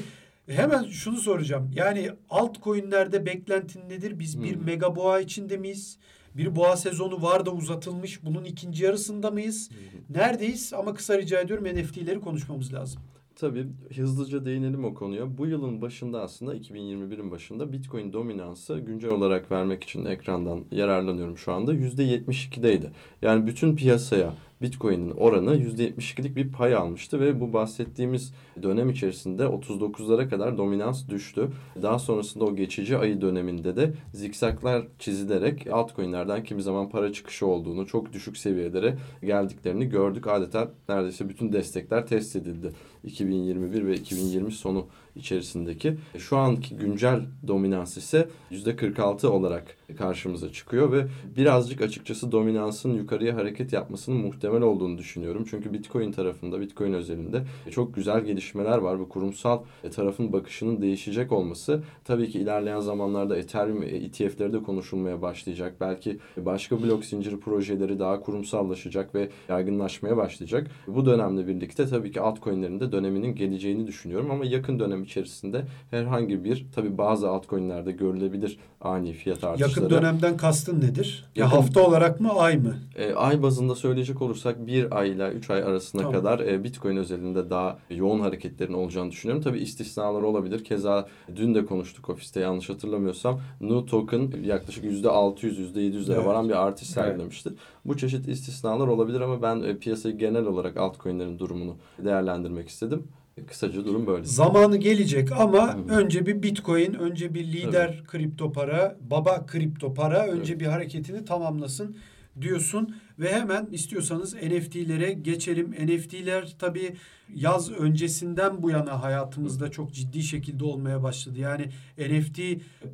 [SPEAKER 1] hemen şunu soracağım. Yani altcoin'lerde beklentin nedir? Biz bir
[SPEAKER 2] Hmm.
[SPEAKER 1] mega boğa içinde miyiz? Bir boğa sezonu var da uzatılmış. Bunun ikinci yarısında mıyız? Neredeyiz? Ama kısa rica ediyorum NFT'leri konuşmamız lazım.
[SPEAKER 2] Tabii hızlıca değinelim o konuya. Bu yılın başında aslında 2021'in başında Bitcoin dominansı güncel olarak vermek için ekrandan yararlanıyorum şu anda %72'deydi. Yani bütün piyasaya Bitcoin'in oranı %72'lik bir pay almıştı ve bu bahsettiğimiz dönem içerisinde 39'lara kadar dominans düştü. Daha sonrasında o geçici ayı döneminde de zikzaklar çizilerek altcoin'lerden kimi zaman para çıkışı olduğunu, çok düşük seviyelere geldiklerini gördük. Adeta neredeyse bütün destekler test edildi. 2021 ve 2020 sonu içerisindeki. Şu anki güncel dominans ise %46 olarak karşımıza çıkıyor ve birazcık açıkçası dominansın yukarıya hareket yapmasının muhtemel olduğunu düşünüyorum. Çünkü Bitcoin tarafında, Bitcoin özelinde çok güzel gelişmeler var. Bu kurumsal tarafın bakışının değişecek olması tabii ki ilerleyen zamanlarda Ethereum ETF'leri de konuşulmaya başlayacak. Belki başka blok zinciri projeleri daha kurumsallaşacak ve yaygınlaşmaya başlayacak. Bu dönemle birlikte tabii ki altcoin'lerin de döneminin geleceğini düşünüyorum ama yakın dönem içerisinde herhangi bir tabii bazı altcoin'lerde görülebilir ani fiyat artışları.
[SPEAKER 1] Yakın dönemden kastın nedir? Ya
[SPEAKER 2] Yakın-
[SPEAKER 1] hafta olarak mı ay mı?
[SPEAKER 2] E, ay bazında söyleyecek olursak bir ay ile üç ay arasına
[SPEAKER 1] Tamam.
[SPEAKER 2] kadar e, Bitcoin özelinde daha yoğun hareketlerin olacağını düşünüyorum. Tabii istisnalar olabilir. Keza dün de konuştuk ofiste yanlış hatırlamıyorsam. Nu Token yaklaşık %600, %700'lere
[SPEAKER 1] Evet.
[SPEAKER 2] varan bir artış sergilemişti. Bu çeşit istisnalar olabilir ama ben e, piyasayı genel olarak altcoin'lerin durumunu değerlendirmek istedim. Kısaca durum böyle.
[SPEAKER 1] Zamanı gelecek ama
[SPEAKER 2] Hı.
[SPEAKER 1] önce bir Bitcoin, önce bir lider kripto para, baba kripto para önce bir hareketini tamamlasın diyorsun ve hemen istiyorsanız NFT'lere geçelim. NFT'ler tabii yaz öncesinden bu yana hayatımızda çok ciddi şekilde olmaya başladı. Yani NFT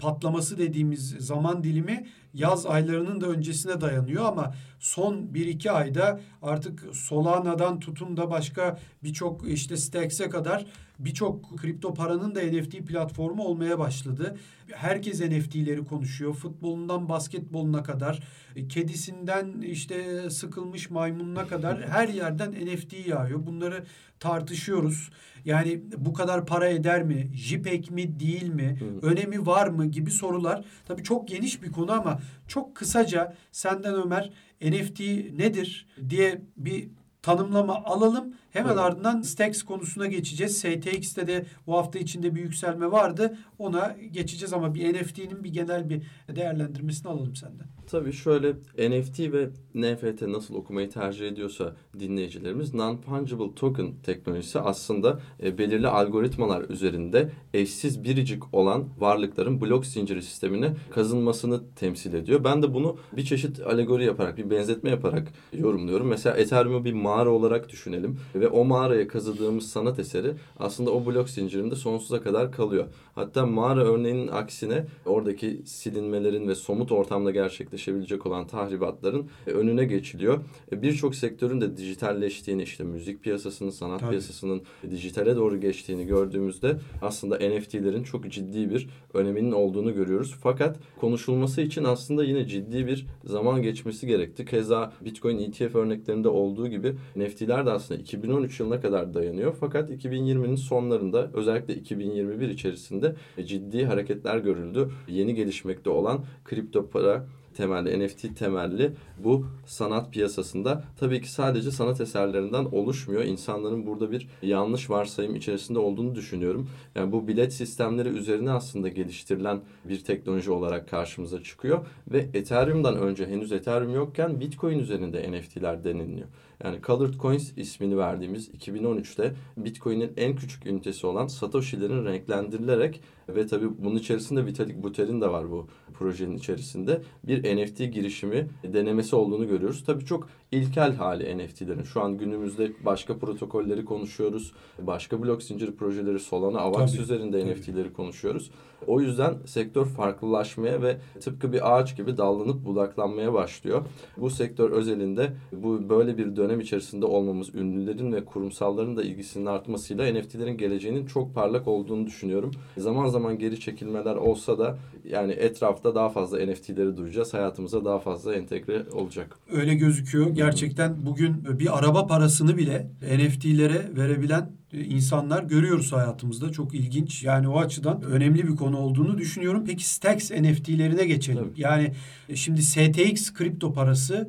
[SPEAKER 1] patlaması dediğimiz zaman dilimi yaz aylarının da öncesine dayanıyor ama son 1-2 ayda artık Solana'dan tutun da başka birçok işte Stacks'e kadar birçok kripto paranın da NFT platformu olmaya başladı. Herkes NFT'leri konuşuyor. Futbolundan basketboluna kadar, e, kedisinden işte sıkılmış maymununa kadar her yerden NFT yağıyor. Bunları tartışıyoruz. Yani bu kadar para eder mi? JPEG mi değil mi?
[SPEAKER 2] Hı.
[SPEAKER 1] Önemi var mı gibi sorular. Tabii çok geniş bir konu ama çok kısaca senden Ömer NFT nedir diye bir tanımlama alalım. Hemen
[SPEAKER 2] Evet.
[SPEAKER 1] ardından Stacks konusuna geçeceğiz. STX'te de bu hafta içinde bir yükselme vardı. Ona geçeceğiz ama bir NFT'nin bir genel bir değerlendirmesini alalım senden.
[SPEAKER 2] Tabii şöyle NFT ve NFT nasıl okumayı tercih ediyorsa dinleyicilerimiz non-fungible token teknolojisi aslında e, belirli algoritmalar üzerinde eşsiz biricik olan varlıkların blok zinciri sistemine kazınmasını temsil ediyor. Ben de bunu bir çeşit alegori yaparak, bir benzetme yaparak yorumluyorum. Mesela Ethereum'u bir mağara olarak düşünelim ve o mağaraya kazıdığımız sanat eseri aslında o blok zincirinde sonsuza kadar kalıyor. Hatta mağara örneğinin aksine oradaki silinmelerin ve somut ortamda gerçekleşebilecek olan tahribatların e, önüne geçiliyor. E, Birçok sektörün de dijitalleştiğini işte müzik piyasasının, sanat
[SPEAKER 1] Tabii.
[SPEAKER 2] piyasasının dijitale doğru geçtiğini gördüğümüzde aslında NFT'lerin çok ciddi bir öneminin olduğunu görüyoruz. Fakat konuşulması için aslında yine ciddi bir zaman geçmesi gerekti. Keza Bitcoin ETF örneklerinde olduğu gibi NFT'ler de aslında 2013 yılına kadar dayanıyor. Fakat 2020'nin sonlarında özellikle 2021 içerisinde ciddi hareketler görüldü. Yeni gelişmekte olan kripto para temelli, NFT temelli bu sanat piyasasında tabii ki sadece sanat eserlerinden oluşmuyor. İnsanların burada bir yanlış varsayım içerisinde olduğunu düşünüyorum. Yani bu bilet sistemleri üzerine aslında geliştirilen bir teknoloji olarak karşımıza çıkıyor ve Ethereum'dan önce henüz Ethereum yokken Bitcoin üzerinde NFT'ler deniliyor. Yani Colored Coins ismini verdiğimiz 2013'te Bitcoin'in en küçük ünitesi olan Satoshi'lerin renklendirilerek ve tabii bunun içerisinde Vitalik Buterin de var bu projenin içerisinde bir NFT girişimi denemesi olduğunu görüyoruz. Tabii çok ilkel hali NFT'lerin. Şu an günümüzde başka protokolleri konuşuyoruz. Başka blok zinciri projeleri Solana, Avax
[SPEAKER 1] Tabii,
[SPEAKER 2] üzerinde
[SPEAKER 1] tabii.
[SPEAKER 2] NFT'leri konuşuyoruz. O yüzden sektör farklılaşmaya ve tıpkı bir ağaç gibi dallanıp budaklanmaya başlıyor. Bu sektör özelinde bu böyle bir dönem içerisinde olmamız ünlülerin ve kurumsalların da ilgisinin artmasıyla NFT'lerin geleceğinin çok parlak olduğunu düşünüyorum. Zaman zaman geri çekilmeler olsa da yani etrafta daha fazla NFT'leri duyacağız. Hayatımıza daha fazla entegre olacak.
[SPEAKER 1] Öyle gözüküyor. Gerçekten bugün bir araba parasını bile NFT'lere verebilen e, insanlar görüyoruz hayatımızda. Çok ilginç. Yani o açıdan önemli bir konu olduğunu düşünüyorum. Peki Stacks NFT'lerine geçelim.
[SPEAKER 2] Tabii.
[SPEAKER 1] Yani e, şimdi STX kripto parası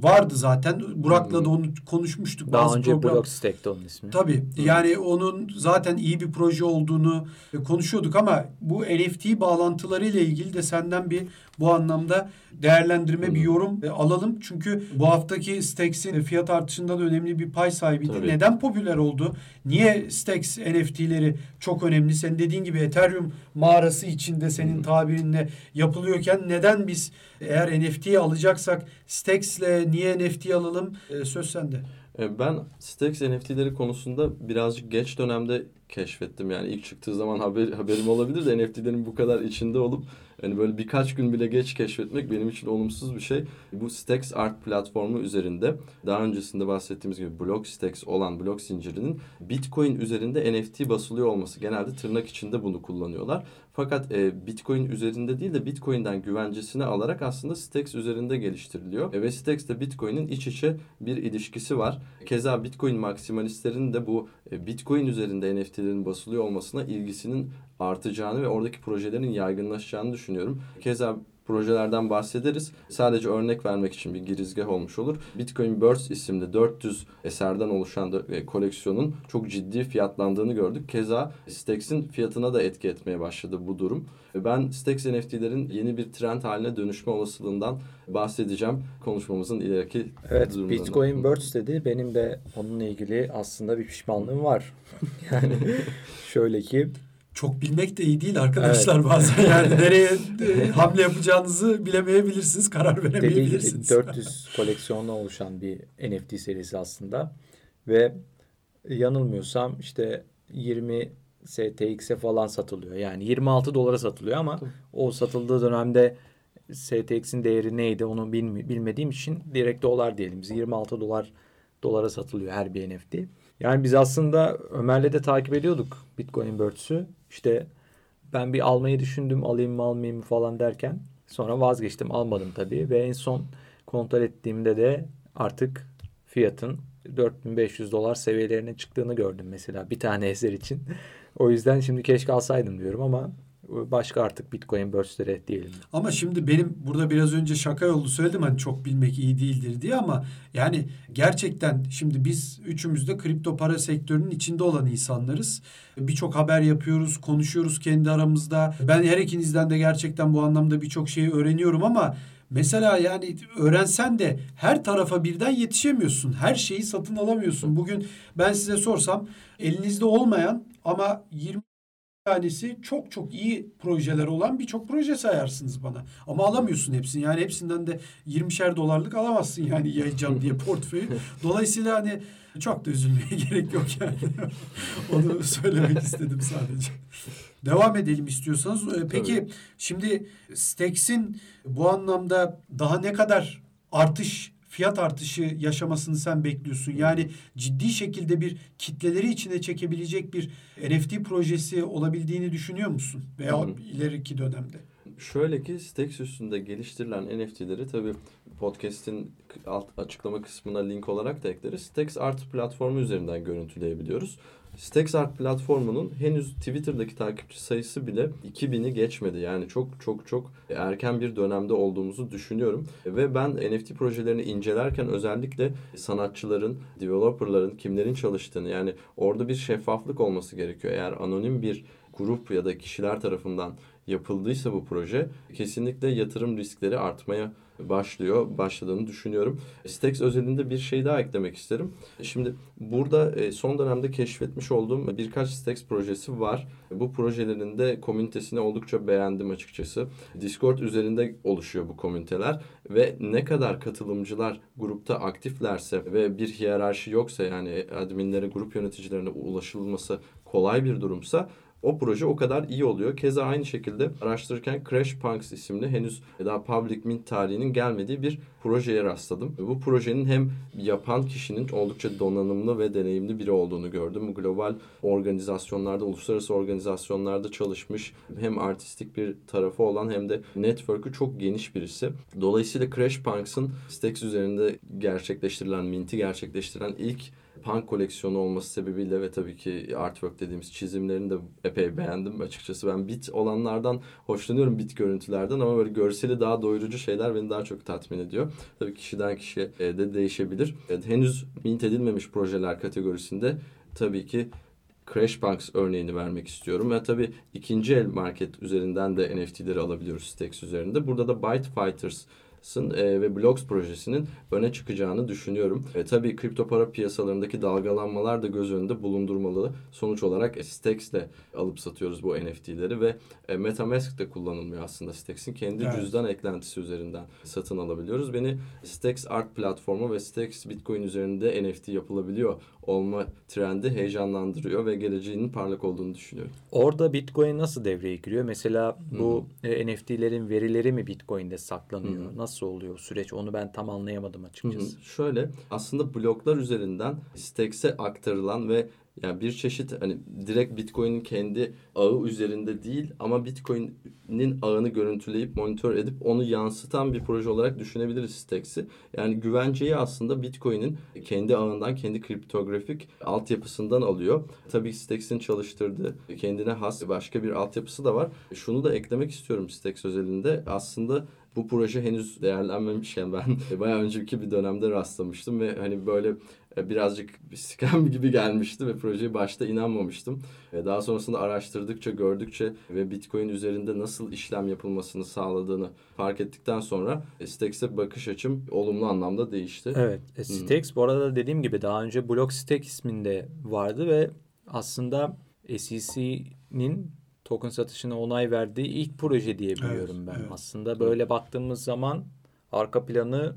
[SPEAKER 1] vardı zaten. Burak'la da onu konuşmuştuk.
[SPEAKER 3] Daha
[SPEAKER 1] bazı
[SPEAKER 3] önce
[SPEAKER 1] program.
[SPEAKER 3] Blockstack'ti onun ismi.
[SPEAKER 1] Tabii. Yani onun zaten iyi bir proje olduğunu e, konuşuyorduk ama bu NFT bağlantılarıyla ilgili de senden bir bu anlamda değerlendirme bir yorum e, alalım. Çünkü bu haftaki Stex'in fiyat artışında da önemli bir pay sahibiydi.
[SPEAKER 2] Tabii.
[SPEAKER 1] Neden popüler oldu? Niye Stex NFT'leri çok önemli? Senin dediğin gibi Ethereum mağarası içinde senin tabirinle yapılıyorken neden biz eğer NFT'yi alacaksak Stex'le niye NFT alalım? E, söz sende.
[SPEAKER 2] E, Ben Stax NFT'leri konusunda birazcık geç dönemde keşfettim. Yani ilk çıktığı zaman haber, haberim olabilir de NFT'lerin bu kadar içinde olup hani böyle birkaç gün bile geç keşfetmek benim için olumsuz bir şey. Bu Stax Art platformu üzerinde daha öncesinde bahsettiğimiz gibi blok Stax olan blok zincirinin Bitcoin üzerinde NFT basılıyor olması. Genelde tırnak içinde bunu kullanıyorlar. Fakat e, Bitcoin üzerinde değil de Bitcoin'den güvencesini alarak aslında Stax üzerinde geliştiriliyor. E, ve ile Bitcoin'in iç içe bir ilişkisi var. Keza Bitcoin maksimalistlerin de bu e, Bitcoin üzerinde NFT'lerin basılıyor olmasına ilgisinin artacağını ve oradaki projelerin yaygınlaşacağını düşünüyorum. Keza projelerden bahsederiz. Sadece örnek vermek için bir girizgah olmuş olur. Bitcoin Burst isimli 400 eserden oluşan da, e, koleksiyonun çok ciddi fiyatlandığını gördük. Keza Stax'in fiyatına da etki etmeye başladı bu durum. Ve Ben Stax NFT'lerin yeni bir trend haline dönüşme olasılığından bahsedeceğim konuşmamızın ileriki
[SPEAKER 3] Evet. Bitcoin Birds dedi. Benim de onunla ilgili aslında bir pişmanlığım var. yani şöyle ki
[SPEAKER 1] Çok bilmek de iyi değil arkadaşlar bazen. Yani nereye e, hamle yapacağınızı bilemeyebilirsiniz, karar veremeyebilirsiniz.
[SPEAKER 3] 400 koleksiyonla oluşan bir NFT serisi aslında. Ve yanılmıyorsam işte 20 STX'e falan satılıyor. Yani 26 dolara satılıyor ama o satıldığı dönemde STX'in değeri neydi onu bilmediğim için direkt dolar diyelim. Biz 26 dolar dolara satılıyor her bir NFT. Yani biz aslında Ömer'le de takip ediyorduk Bitcoin Birds'ü. İşte ben bir almayı düşündüm alayım mı almayayım mı falan derken sonra vazgeçtim almadım tabii ve en son kontrol ettiğimde de artık fiyatın 4500 dolar seviyelerine çıktığını gördüm mesela bir tane eser için. O yüzden şimdi keşke alsaydım diyorum ama başka artık Bitcoin Birds'lere diyelim.
[SPEAKER 1] Ama şimdi benim burada biraz önce şaka yolu söyledim hani çok bilmek iyi değildir diye ama yani gerçekten şimdi biz üçümüz de kripto para sektörünün içinde olan insanlarız. Birçok haber yapıyoruz, konuşuyoruz kendi aramızda. Ben her ikinizden de gerçekten bu anlamda birçok şeyi öğreniyorum ama Mesela yani öğrensen de her tarafa birden yetişemiyorsun. Her şeyi satın alamıyorsun. Bugün ben size sorsam elinizde olmayan ama 20 tanesi çok çok iyi projeler olan birçok proje sayarsınız bana. Ama alamıyorsun hepsini. Yani hepsinden de 20'şer dolarlık alamazsın yani yayacağım diye portföyü. Dolayısıyla hani çok da üzülmeye gerek yok yani. Onu söylemek istedim sadece. Devam edelim istiyorsanız. Ee, Peki
[SPEAKER 2] Tabii.
[SPEAKER 1] şimdi Stex'in bu anlamda daha ne kadar artış fiyat artışı yaşamasını sen bekliyorsun? Yani ciddi şekilde bir kitleleri içine çekebilecek bir NFT projesi olabildiğini düşünüyor musun? Veya
[SPEAKER 2] Hı hı.
[SPEAKER 1] ileriki dönemde?
[SPEAKER 2] Şöyle ki Stax üstünde geliştirilen NFT'leri tabii podcast'in alt açıklama kısmına link olarak da ekleriz. Stax Art platformu üzerinden görüntüleyebiliyoruz. Stax Art platformunun henüz Twitter'daki takipçi sayısı bile 2000'i geçmedi. Yani çok çok çok erken bir dönemde olduğumuzu düşünüyorum. Ve ben NFT projelerini incelerken özellikle sanatçıların, developerların kimlerin çalıştığını yani orada bir şeffaflık olması gerekiyor. Eğer anonim bir grup ya da kişiler tarafından yapıldıysa bu proje kesinlikle yatırım riskleri artmaya başlıyor, başladığını düşünüyorum. Stax özelinde bir şey daha eklemek isterim. Şimdi burada e, son dönemde keşfetmiş olduğum birkaç Stax projesi var. Bu projelerin de komünitesini oldukça beğendim açıkçası. Discord üzerinde oluşuyor bu komüniteler ve ne kadar katılımcılar grupta aktiflerse ve bir hiyerarşi yoksa yani adminlere, grup yöneticilerine ulaşılması kolay bir durumsa o proje o kadar iyi oluyor. Keza aynı şekilde araştırırken Crash Punks isimli henüz daha public mint tarihinin gelmediği bir projeye rastladım. Bu projenin hem yapan kişinin oldukça donanımlı ve deneyimli biri olduğunu gördüm. Global organizasyonlarda, uluslararası organizasyonlarda çalışmış hem artistik bir tarafı olan hem de network'ü çok geniş birisi. Dolayısıyla Crash Punks'ın Stacks üzerinde gerçekleştirilen, minti gerçekleştirilen ilk punk koleksiyonu olması sebebiyle ve tabii ki artwork dediğimiz çizimlerini de epey beğendim açıkçası. Ben bit olanlardan hoşlanıyorum bit görüntülerden ama böyle görseli daha doyurucu şeyler beni daha çok tatmin ediyor. Tabii kişiden kişiye e, de değişebilir. Evet, henüz mint edilmemiş projeler kategorisinde tabii ki Crash Punks örneğini vermek istiyorum. Ve tabii ikinci el market üzerinden de NFT'leri alabiliyoruz Stacks üzerinde. Burada da Byte Fighters e, ve Blocks projesinin öne çıkacağını düşünüyorum. E, tabii kripto para piyasalarındaki dalgalanmalar da göz önünde bulundurmalı. Sonuç olarak Stacks de alıp satıyoruz bu NFT'leri ve e, Metamask de kullanılmıyor aslında Stacks'in. Kendi evet. cüzdan eklentisi üzerinden satın alabiliyoruz. Beni Stacks Art platformu ve Stacks Bitcoin üzerinde NFT yapılabiliyor olma trendi heyecanlandırıyor ve geleceğinin parlak olduğunu düşünüyorum.
[SPEAKER 3] Orada Bitcoin nasıl devreye giriyor? Mesela bu hmm. e, NFT'lerin verileri mi Bitcoin'de saklanıyor? Hmm. Nasıl oluyor süreç? Onu ben tam anlayamadım açıkçası.
[SPEAKER 2] Hmm. Şöyle aslında bloklar üzerinden Stacks'e aktarılan ve yani bir çeşit hani direkt Bitcoin'in kendi ağı üzerinde değil ama Bitcoin'in ağını görüntüleyip monitör edip onu yansıtan bir proje olarak düşünebiliriz Stacks'i. Yani güvenceyi aslında Bitcoin'in kendi ağından, kendi kriptografik altyapısından alıyor. Tabii Stacks'in çalıştırdığı kendine has başka bir altyapısı da var. Şunu da eklemek istiyorum Stacks özelinde. Aslında bu proje henüz değerlenmemişken ben bayağı önceki bir dönemde rastlamıştım ve hani böyle e, birazcık bir scam gibi gelmişti ve projeye başta inanmamıştım. E, daha sonrasında araştırdıkça, gördükçe ve Bitcoin üzerinde nasıl işlem yapılmasını sağladığını fark ettikten sonra e, Stacks'e bakış açım olumlu anlamda değişti.
[SPEAKER 3] Evet, Stacks hmm. bu arada dediğim gibi daha önce Blockstack isminde vardı ve aslında SEC'nin token satışına onay verdiği ilk proje diye biliyorum evet, ben. Evet. Aslında böyle baktığımız zaman arka planı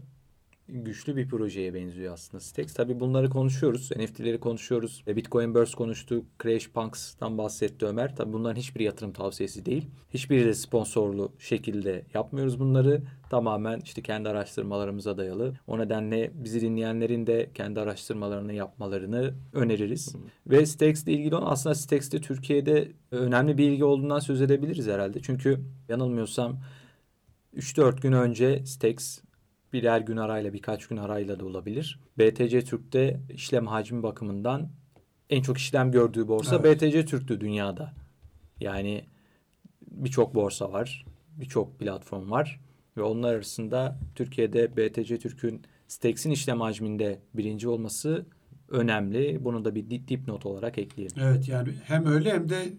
[SPEAKER 3] güçlü bir projeye benziyor aslında Stacks. Tabii bunları konuşuyoruz. NFT'leri konuşuyoruz. ve Bitcoin Burst konuştuk. Crash Punks'tan bahsetti Ömer. Tabii bunların hiçbir yatırım tavsiyesi değil. Hiçbiri de sponsorlu şekilde yapmıyoruz bunları. Tamamen işte kendi araştırmalarımıza dayalı. O nedenle bizi dinleyenlerin de kendi araştırmalarını yapmalarını öneririz. Hı. Ve Stacks ile ilgili olan aslında Stacks'te Türkiye'de önemli bir ilgi olduğundan söz edebiliriz herhalde. Çünkü yanılmıyorsam 3-4 gün önce Stacks birer gün arayla birkaç gün arayla da olabilir. BTC Türk'te işlem hacmi bakımından en çok işlem gördüğü borsa evet. BTC Türk'tü dünyada. Yani birçok borsa var, birçok platform var ve onlar arasında Türkiye'de BTC Türk'ün Stacks'in işlem hacminde birinci olması önemli. Bunu da bir dipnot olarak ekleyelim.
[SPEAKER 1] Evet yani hem öyle hem de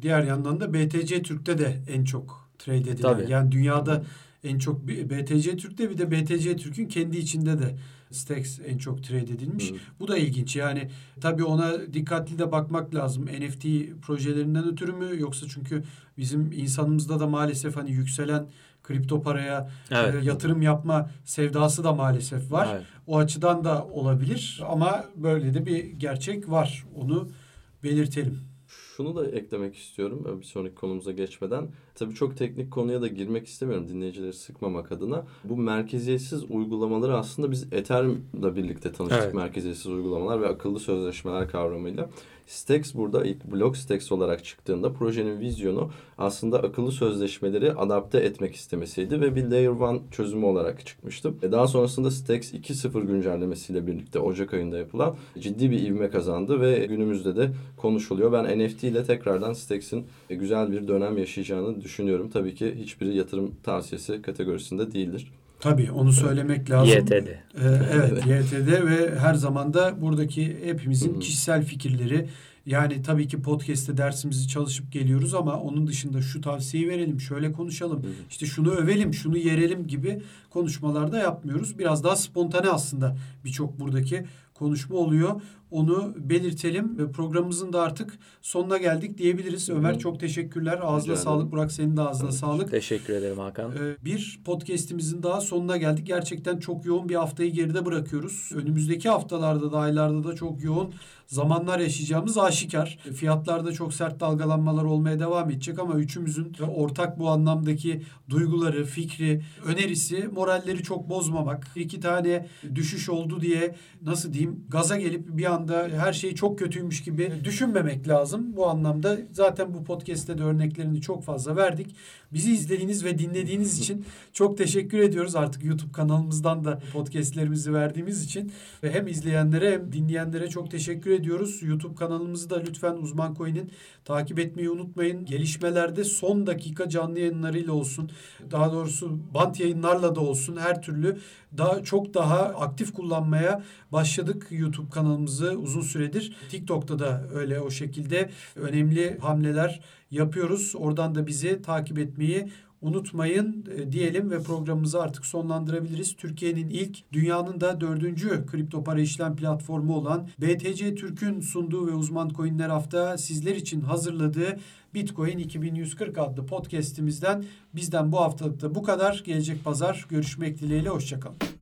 [SPEAKER 1] diğer yandan da BTC Türk'te de en çok trade edilen. Tabii. Yani dünyada en çok BTC Türk'te bir de BTC Türk'ün kendi içinde de Stacks en çok trade edilmiş. Hı. Bu da ilginç. Yani tabii ona dikkatli de bakmak lazım. NFT projelerinden ötürü mü yoksa çünkü bizim insanımızda da maalesef hani yükselen kripto paraya evet. e, yatırım yapma sevdası da maalesef var. Evet. O açıdan da olabilir ama böyle de bir gerçek var. Onu belirtelim.
[SPEAKER 2] Şunu da eklemek istiyorum bir sonraki konumuza geçmeden. Tabii çok teknik konuya da girmek istemiyorum dinleyicileri sıkmamak adına. Bu merkeziyetsiz uygulamaları aslında biz Ethereum'la birlikte tanıştık. Evet. Merkeziyetsiz uygulamalar ve akıllı sözleşmeler kavramıyla. Stacks burada ilk blok Stacks olarak çıktığında projenin vizyonu aslında akıllı sözleşmeleri adapte etmek istemesiydi ve bir Layer 1 çözümü olarak çıkmıştı. E daha sonrasında Stacks 2.0 güncellemesiyle birlikte Ocak ayında yapılan ciddi bir ivme kazandı ve günümüzde de konuşuluyor. Ben NFT ile tekrardan Stacks'in güzel bir dönem yaşayacağını düşünüyorum. Tabii ki hiçbiri yatırım tavsiyesi kategorisinde değildir.
[SPEAKER 1] Tabii onu söylemek lazım.
[SPEAKER 3] YTD. Ee,
[SPEAKER 1] evet YTD ve her zaman da buradaki hepimizin kişisel fikirleri. Yani tabii ki podcast'te dersimizi çalışıp geliyoruz ama onun dışında şu tavsiyeyi verelim, şöyle konuşalım, işte şunu övelim, şunu yerelim gibi konuşmalarda yapmıyoruz. Biraz daha spontane aslında birçok buradaki konuşma oluyor. Onu belirtelim ve programımızın da artık sonuna geldik diyebiliriz. Ömer çok teşekkürler. Ağzına Rica sağlık. Burak senin de ağzına Tabii. sağlık.
[SPEAKER 3] Teşekkür ederim Hakan.
[SPEAKER 1] Ee, bir podcast'imizin daha sonuna geldik. Gerçekten çok yoğun bir haftayı geride bırakıyoruz. Önümüzdeki haftalarda da aylarda da çok yoğun zamanlar yaşayacağımız aşikar. Fiyatlarda çok sert dalgalanmalar olmaya devam edecek ama üçümüzün ortak bu anlamdaki duyguları, fikri, önerisi, moralleri çok bozmamak. İki tane düşüş oldu diye nasıl diyeyim gaza gelip bir an anda her şey çok kötüymüş gibi düşünmemek lazım. Bu anlamda zaten bu podcast'te de örneklerini çok fazla verdik. Bizi izlediğiniz ve dinlediğiniz için çok teşekkür ediyoruz. Artık YouTube kanalımızdan da podcast'lerimizi verdiğimiz için ve hem izleyenlere hem dinleyenlere çok teşekkür ediyoruz. YouTube kanalımızı da lütfen Uzman Coin'in takip etmeyi unutmayın. Gelişmelerde son dakika canlı yayınlarıyla olsun. Daha doğrusu bant yayınlarla da olsun. Her türlü daha çok daha aktif kullanmaya başladık YouTube kanalımızı uzun süredir. TikTok'ta da öyle o şekilde önemli hamleler yapıyoruz. Oradan da bizi takip etmeyi unutmayın e, diyelim ve programımızı artık sonlandırabiliriz. Türkiye'nin ilk dünyanın da dördüncü kripto para işlem platformu olan BTC Türk'ün sunduğu ve uzman coinler hafta sizler için hazırladığı Bitcoin 2140 adlı podcast'imizden bizden bu haftalıkta bu kadar. Gelecek pazar görüşmek dileğiyle hoşçakalın.